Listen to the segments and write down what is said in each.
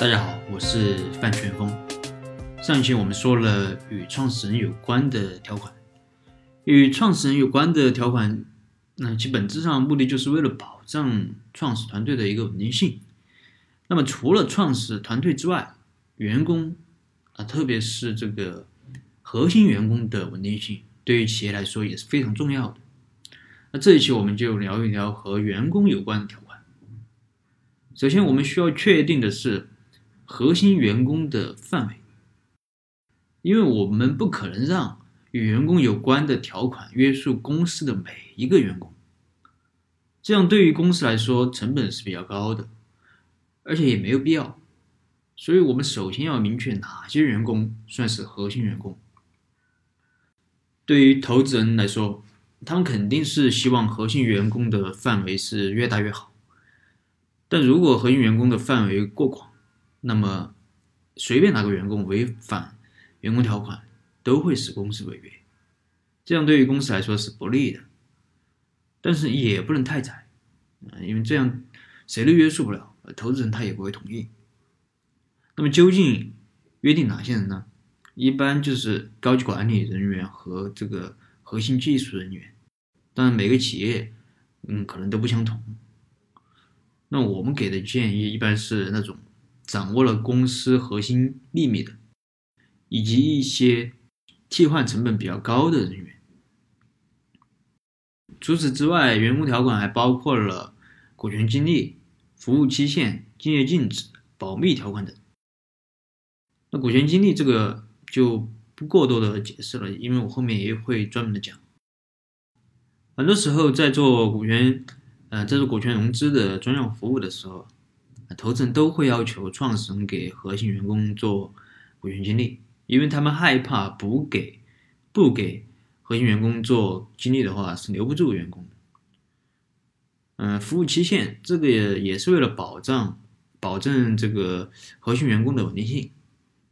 大家好，我是范全峰。上一期我们说了与创始人有关的条款，与创始人有关的条款，那其本质上目的就是为了保障创始团队的一个稳定性。那么除了创始团队之外，员工啊，特别是这个核心员工的稳定性，对于企业来说也是非常重要的。那这一期我们就聊一聊和员工有关的条款。首先，我们需要确定的是核心员工的范围，因为我们不可能让与员工有关的条款约束公司的每一个员工，这样对于公司来说成本是比较高的，而且也没有必要。所以，我们首先要明确哪些员工算是核心员工。对于投资人来说，他们肯定是希望核心员工的范围是越大越好。但如果核心员工的范围过广，那么随便哪个员工违反员工条款，都会使公司违约，这样对于公司来说是不利的。但是也不能太窄，啊，因为这样谁都约束不了，投资人他也不会同意。那么究竟约定哪些人呢？一般就是高级管理人员和这个核心技术人员，当然每个企业，嗯，可能都不相同。那我们给的建议一般是那种掌握了公司核心秘密的，以及一些替换成本比较高的人员。除此之外，员工条款还包括了股权激励、服务期限、竞业禁止、保密条款等。那股权激励这个就不过多的解释了，因为我后面也会专门的讲。很多时候在做股权。呃，在做股权融资的专项服务的时候，投资人都会要求创始人给核心员工做股权激励，因为他们害怕不给不给核心员工做激励的话是留不住员工的。嗯，服务期限这个也也是为了保障保证这个核心员工的稳定性，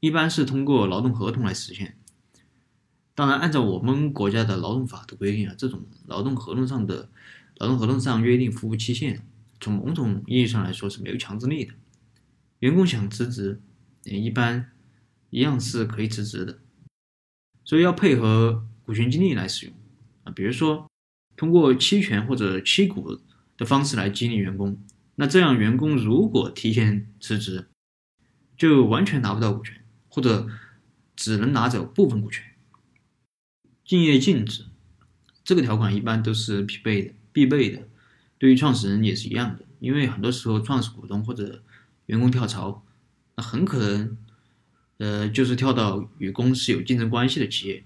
一般是通过劳动合同来实现。当然，按照我们国家的劳动法的规定啊，这种劳动合同上的。劳动合同上约定服务期限，从某种意义上来说是没有强制力的。员工想辞职，也一般一样是可以辞职的。所以要配合股权激励来使用啊，比如说通过期权或者期股的方式来激励员工。那这样员工如果提前辞职，就完全拿不到股权，或者只能拿走部分股权。竞业禁止这个条款一般都是匹备的。必备的，对于创始人也是一样的，因为很多时候创始股东或者员工跳槽，那很可能，呃，就是跳到与公司有竞争关系的企业，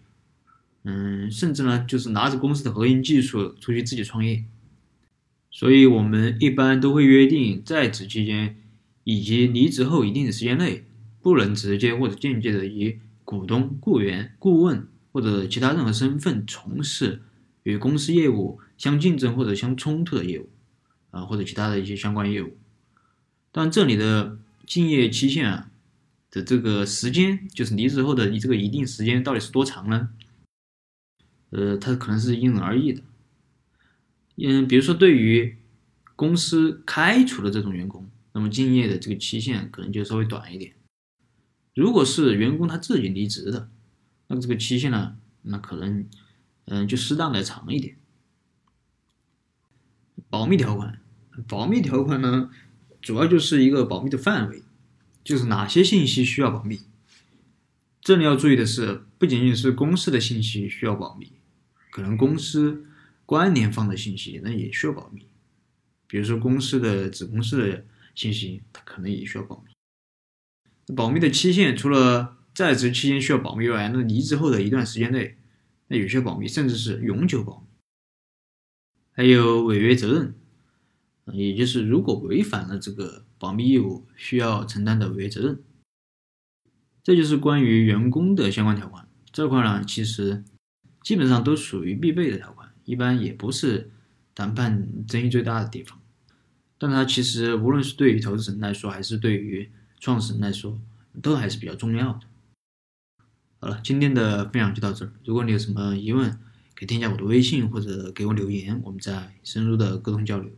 嗯，甚至呢，就是拿着公司的核心技术出去自己创业。所以，我们一般都会约定，在职期间以及离职后一定的时间内，不能直接或者间接的以股东、雇员、顾问或者其他任何身份从事与公司业务。相竞争或者相冲突的业务，啊，或者其他的一些相关业务。但这里的竞业期限啊的这个时间，就是离职后的你这个一定时间到底是多长呢？呃，它可能是因人而异的。嗯，比如说对于公司开除的这种员工，那么竞业的这个期限可能就稍微短一点。如果是员工他自己离职的，那么这个期限呢，那可能嗯就适当的长一点。保密条款，保密条款呢，主要就是一个保密的范围，就是哪些信息需要保密。这里要注意的是，不仅仅是公司的信息需要保密，可能公司关联方的信息那也需要保密。比如说公司的子公司的信息，它可能也需要保密。保密的期限除了在职期间需要保密外，那离职后的一段时间内，那有些保密，甚至是永久保密。还有违约责任，也就是如果违反了这个保密义务，需要承担的违约责任。这就是关于员工的相关条款。这块呢，其实基本上都属于必备的条款，一般也不是谈判争议最大的地方。但它其实无论是对于投资人来说，还是对于创始人来说，都还是比较重要的。好了，今天的分享就到这儿。如果你有什么疑问，可以添加我的微信或者给我留言，我们再深入的沟通交流。